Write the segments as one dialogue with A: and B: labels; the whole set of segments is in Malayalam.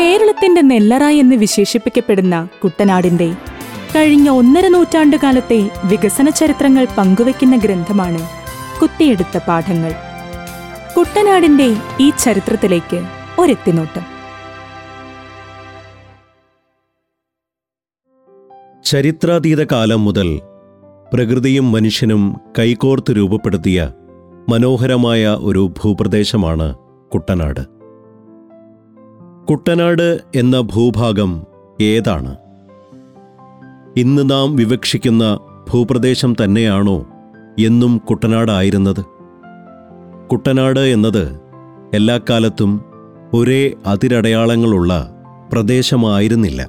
A: കേരളത്തിന്റെ നെല്ലറ എന്ന് വിശേഷിപ്പിക്കപ്പെടുന്ന കുട്ടനാടിന്റെ കഴിഞ്ഞ ഒന്നര നൂറ്റാണ്ടുകാലത്തെ വികസന ചരിത്രങ്ങൾ പങ്കുവയ്ക്കുന്ന ഗ്രന്ഥമാണ് കുത്തിയെടുത്ത പാഠങ്ങൾ. കുട്ടനാടിന്റെ ഈ ചരിത്രത്തിലേക്ക് ഒരെത്തിനോട്ടം.
B: ചരിത്രാതീത കാലം മുതൽ പ്രകൃതിയും മനുഷ്യനും കൈകോർത്ത് രൂപപ്പെടുത്തിയ മനോഹരമായ ഒരു ഭൂപ്രദേശമാണ് കുട്ടനാട്. കുട്ടനാട് എന്ന ഭൂഭാഗം ഏതാണ്? ഇന്ന് നാം വിവക്ഷിക്കുന്ന ഭൂപ്രദേശം തന്നെയാണോ എന്നും കുട്ടനാടായിരുന്നത്? കുട്ടനാട് എന്നത് എല്ലാ കാലത്തും ഒരേ അതിരടയാളങ്ങളുള്ള പ്രദേശമായിരുന്നില്ല.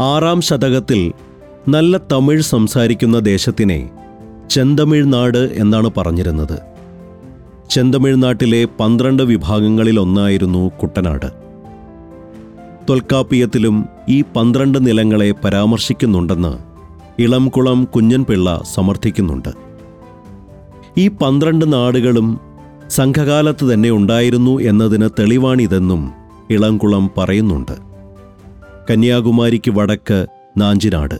B: ആറാം ശതകത്തിൽ നല്ല തമിഴ് സംസാരിക്കുന്ന ദേശത്തിനെ ചെന്തമിഴ്നാട് എന്നാണ് പറഞ്ഞിരുന്നത്. ചെന്തമിഴ്നാട്ടിലെ പന്ത്രണ്ട് വിഭാഗങ്ങളിലൊന്നായിരുന്നു കുട്ടനാട്. തൊൽക്കാപ്പിയത്തിലും ഈ പന്ത്രണ്ട് നിലങ്ങളെ പരാമർശിക്കുന്നുണ്ടെന്ന് ഇളംകുളം കുഞ്ഞൻപിള്ള സമർത്ഥിക്കുന്നുണ്ട്. ഈ പന്ത്രണ്ട് നാടുകളും സംഘകാലത്ത് തന്നെ ഉണ്ടായിരുന്നു എന്നതിന് തെളിവാണിതെന്നും ഇളംകുളം പറയുന്നുണ്ട്. കന്യാകുമാരിക്ക് വടക്ക് നാഞ്ചിനാട്.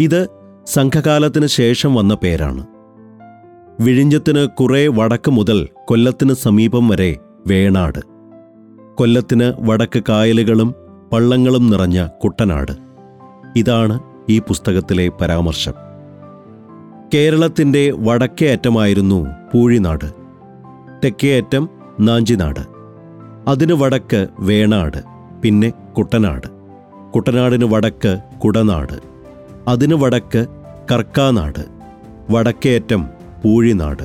B: ഇത് സംഘകാലത്തിന് ശേഷം വന്ന പേരാണ്. വിഴിഞ്ഞത്തിന് കുറേ വടക്ക് മുതൽ കൊല്ലത്തിന് സമീപം വരെ വേണാട്. കൊല്ലത്തിന് വടക്ക് കായലുകളും പള്ളങ്ങളും നിറഞ്ഞ കുട്ടനാട്. ഇതാണ് ഈ പുസ്തകത്തിലെ പരാമർശം. കേരളത്തിന്റെ വടക്കേ അറ്റമായിരുന്നു പൂഴിനാട്. തെക്കേ അറ്റം നാഞ്ചിനാട്. അതിന് വടക്ക് വേണാട് പിന്നെ കുട്ടനാട്. കുട്ടനാടിന് വടക്ക് കുടനാട്. അതിന് വടക്ക് കർക്കാനാട്. വടക്കേയറ്റം പൂഴിനാട്.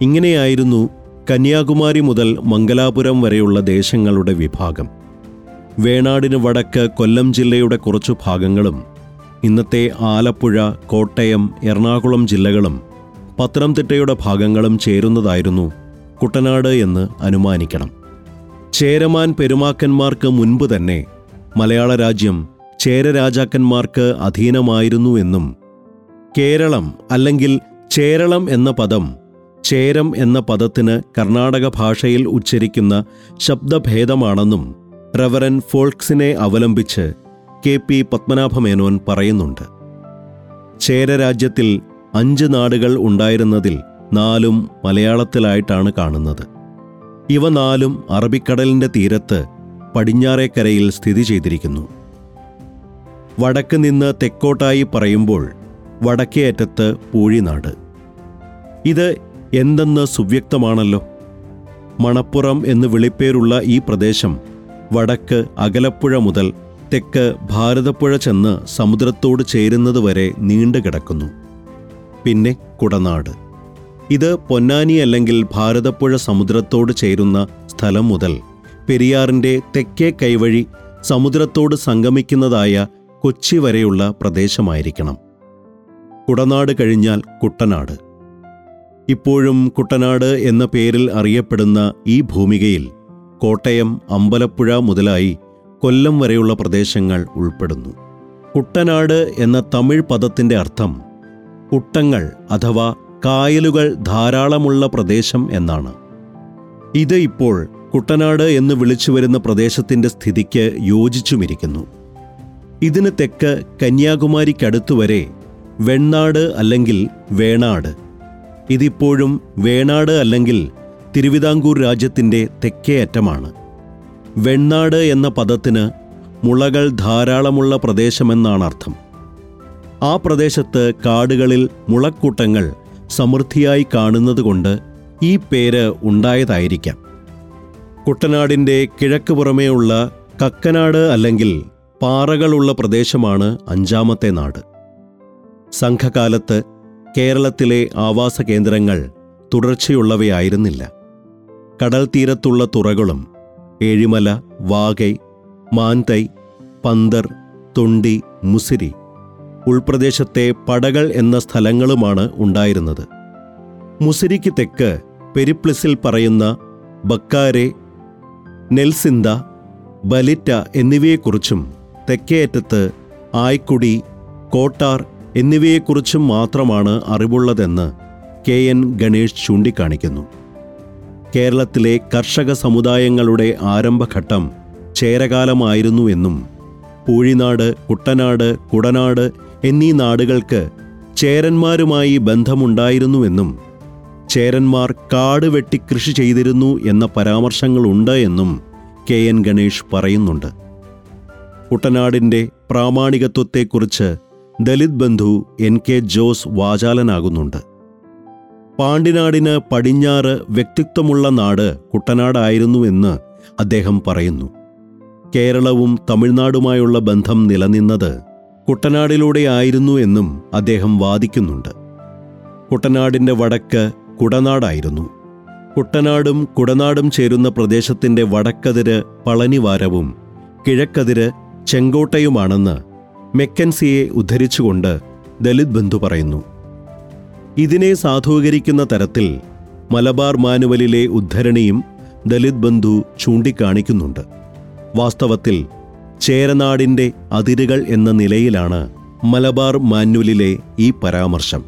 B: ഇങ്ങനെയായിരുന്നു കന്യാകുമാരി മുതൽ മംഗലാപുരം വരെയുള്ള ദേശങ്ങളുടെ വിഭാഗം. വേണാടിന് വടക്ക് കൊല്ലം ജില്ലയുടെ കുറച്ചു ഭാഗങ്ങളും ഇന്നത്തെ ആലപ്പുഴ കോട്ടയം എറണാകുളം ജില്ലകളും പത്തനംതിട്ടയുടെ ഭാഗങ്ങളും ചേരുന്നതായിരുന്നു കുട്ടനാട് എന്ന് അനുമാനിക്കണം. ചേരമാൻ പെരുമാക്കന്മാർക്ക് മുൻപ് തന്നെ മലയാള രാജ്യം ചേരരാജാക്കന്മാർക്ക് അധീനമായിരുന്നു എന്നും കേരളം അല്ലെങ്കിൽ ചേരളം എന്ന പദം ചേരം എന്ന പദത്തിന് കർണാടക ഭാഷയിൽ ഉച്ചരിക്കുന്ന ശബ്ദഭേദമാണെന്നും റവറൻ ഫോൾക്സിനെ അവലംബിച്ച് കെ പി പത്മനാഭമേനോൻ പറയുന്നുണ്ട്. ചേരരാജ്യത്തിൽ അഞ്ച് നാടുകൾ ഉണ്ടായിരുന്നതിൽ നാലും മലയാളത്തിലായിട്ടാണ് കാണുന്നത്. ഇവ നാലും അറബിക്കടലിന്റെ തീരത്ത് പടിഞ്ഞാറേക്കരയിൽ സ്ഥിതി ചെയ്തിരിക്കുന്നു. വടക്ക് നിന്ന് തെക്കോട്ടായി പറയുമ്പോൾ വടക്കേ അറ്റത്ത് പൂഴിനാട്. ഇത് എന്തെന്ന് സുവ്യക്തമാണല്ലോ? മണപ്പുറം എന്ന് വിളിപ്പേരുള്ള ഈ പ്രദേശം വടക്ക് അകലപ്പുഴ മുതൽ തെക്ക് ഭാരതപ്പുഴ ചെന്ന് സമുദ്രത്തോട് ചേരുന്നതുവരെ നീണ്ടുകിടക്കുന്നു പിന്നെ കുടനാട്. ഇത് പൊന്നാനി അല്ലെങ്കിൽ ഭാരതപ്പുഴ സമുദ്രത്തോട് ചേരുന്ന സ്ഥലം മുതൽ പെരിയാറിന്റെ തെക്കേ കൈവഴി സമുദ്രത്തോട് സംഗമിക്കുന്നതായ കൊച്ചി വരെയുള്ള പ്രദേശമായിരിക്കണം. കുടനാട് കഴിഞ്ഞാൽ കുട്ടനാട്. ഇപ്പോഴും കുട്ടനാട് എന്ന പേരിൽ അറിയപ്പെടുന്ന ഈ ഭൂമികയിൽ കോട്ടയം അമ്പലപ്പുഴ മുതലായി കൊല്ലം വരെയുള്ള പ്രദേശങ്ങൾ ഉൾപ്പെടുന്നു. കുട്ടനാട് എന്ന തമിഴ് പദത്തിന്റെ അർത്ഥം കുട്ടങ്ങൾ അഥവാ കായലുകൾ ധാരാളമുള്ള പ്രദേശം എന്നാണ്. ഇത് ഇപ്പോൾ കുട്ടനാട് എന്ന് വിളിച്ചു വരുന്ന പ്രദേശത്തിന്റെ സ്ഥിതിക്ക് യോജിച്ചുമിരിക്കുന്നു. ഇതിന് തെക്ക് കന്യാകുമാരിക്കടുത്തുവരെ വെണ്ണാട് അല്ലെങ്കിൽ വേണാട്. ഇതിപ്പോഴും വേണാട് അല്ലെങ്കിൽ തിരുവിതാംകൂർ രാജ്യത്തിന്റെ തെക്കേ അറ്റമാണ്. വെണ്ണാട് എന്ന പദത്തിന് മുളകൾ ധാരാളമുള്ള പ്രദേശമെന്നാണ് അർത്ഥം. ആ പ്രദേശത്ത് കാടുകളിൽ മുളക്കൂട്ടങ്ങൾ സമൃദ്ധിയായി കാണുന്നതുകൊണ്ട് ഈ പേര് ഉണ്ടായതായിരിക്കാം. കുട്ടനാടിന്റെ കിഴക്ക് പുറമേയുള്ള കക്കനാട് അല്ലെങ്കിൽ പാറകളുള്ള പ്രദേശമാണ് അഞ്ചാമത്തെ നാട്. സംഘകാലത്ത് കേരളത്തിലെ ആവാസ കേന്ദ്രങ്ങൾ തുടർച്ചയുള്ളവയായിരുന്നില്ല. കടൽ തീരത്തുള്ള തുറകളും ഏഴിമല വാഗൈ മാന്തൈ പന്തർ തൊണ്ടി മുസിരി ഉൾപ്രദേശത്തെ പടകൾ എന്ന സ്ഥലങ്ങളുമാണ് ഉണ്ടായിരുന്നത്. മുസിരിക്ക് തെക്ക് പെരിപ്ലിസിൽ പറയുന്ന ബക്കാരെ നെൽസിന്ത ബലിറ്റ എന്നിവയെക്കുറിച്ചും തെക്കേയറ്റത്ത് ആയ്ക്കുടി കോട്ടാർ എന്നിവയെക്കുറിച്ചും മാത്രമാണ് അറിവുള്ളതെന്ന് കെ എൻ ഗണേഷ് ചൂണ്ടിക്കാണിക്കുന്നു. കേരളത്തിലെ കർഷക സമുദായങ്ങളുടെ ആരംഭഘട്ടം ചേരകാലമായിരുന്നുവെന്നും പൂഴിനാട് കുട്ടനാട് കുടനാട് എന്നീ നാടുകൾക്ക് ചേരന്മാരുമായി ബന്ധമുണ്ടായിരുന്നുവെന്നും ചേരന്മാർ കാട് വെട്ടി കൃഷി ചെയ്തിരുന്നു എന്ന പരാമർശങ്ങളുണ്ട് എന്നും കെ എൻ ഗണേഷ് പറയുന്നുണ്ട്. കുട്ടനാടിന്റെ പ്രാമാണികത്വത്തെക്കുറിച്ച് ദലിത് ബന്ധു എൻ കെ ജോസ് വാചാലനാകുന്നുണ്ട്. പാണ്ടിനാടിന് പടിഞ്ഞാറ് വ്യക്തിത്വമുള്ള നാട് കുട്ടനാടായിരുന്നുവെന്ന് അദ്ദേഹം പറയുന്നു. കേരളവും തമിഴ്നാടുമായുള്ള ബന്ധം നിലനിന്നത് കുട്ടനാടിലൂടെ ആയിരുന്നു എന്നും അദ്ദേഹം വാദിക്കുന്നുണ്ട്. കുട്ടനാടിന്റെ വടക്ക് കുടനാടായിരുന്നു. കുട്ടനാടും കുടനാടും ചേരുന്ന പ്രദേശത്തിന്റെ വടക്കതിര് പളനിവാരവും കിഴക്കതിര് ചെങ്കോട്ടയുമാണെന്ന് മെക്കൻസിയെ ഉദ്ധരിച്ചുകൊണ്ട് ദലിത് ബന്ധു പറയുന്നു ഇതിനെ സാധൂകരിക്കുന്ന തരത്തിൽ മലബാർ മാനുവലിലെ ഉദ്ധരണിയും ദലിത് ബന്ധു ചൂണ്ടിക്കാണിക്കുന്നുണ്ട്. വാസ്തവത്തിൽ ചേരനാടിന്റെ അതിരുകൾ എന്ന നിലയിലാണ് മലബാർ മാനുവലിലെ ഈ പരാമർശം.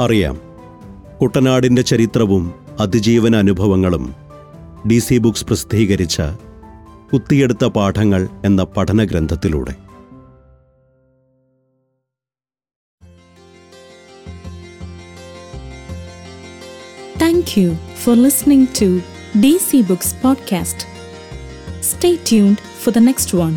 B: അറിയാം കുട്ടനാടിന്റെ ചരിത്രവും അതിജീവന അനുഭവങ്ങളും ഡി സി ബുക്സ് പ്രസിദ്ധീകരിച്ച കുത്തിയെടുത്ത പാഠങ്ങൾ എന്ന പഠനഗ്രന്ഥത്തിലൂടെ. Thank
A: you for listening to D C Books podcast stay tune for the next one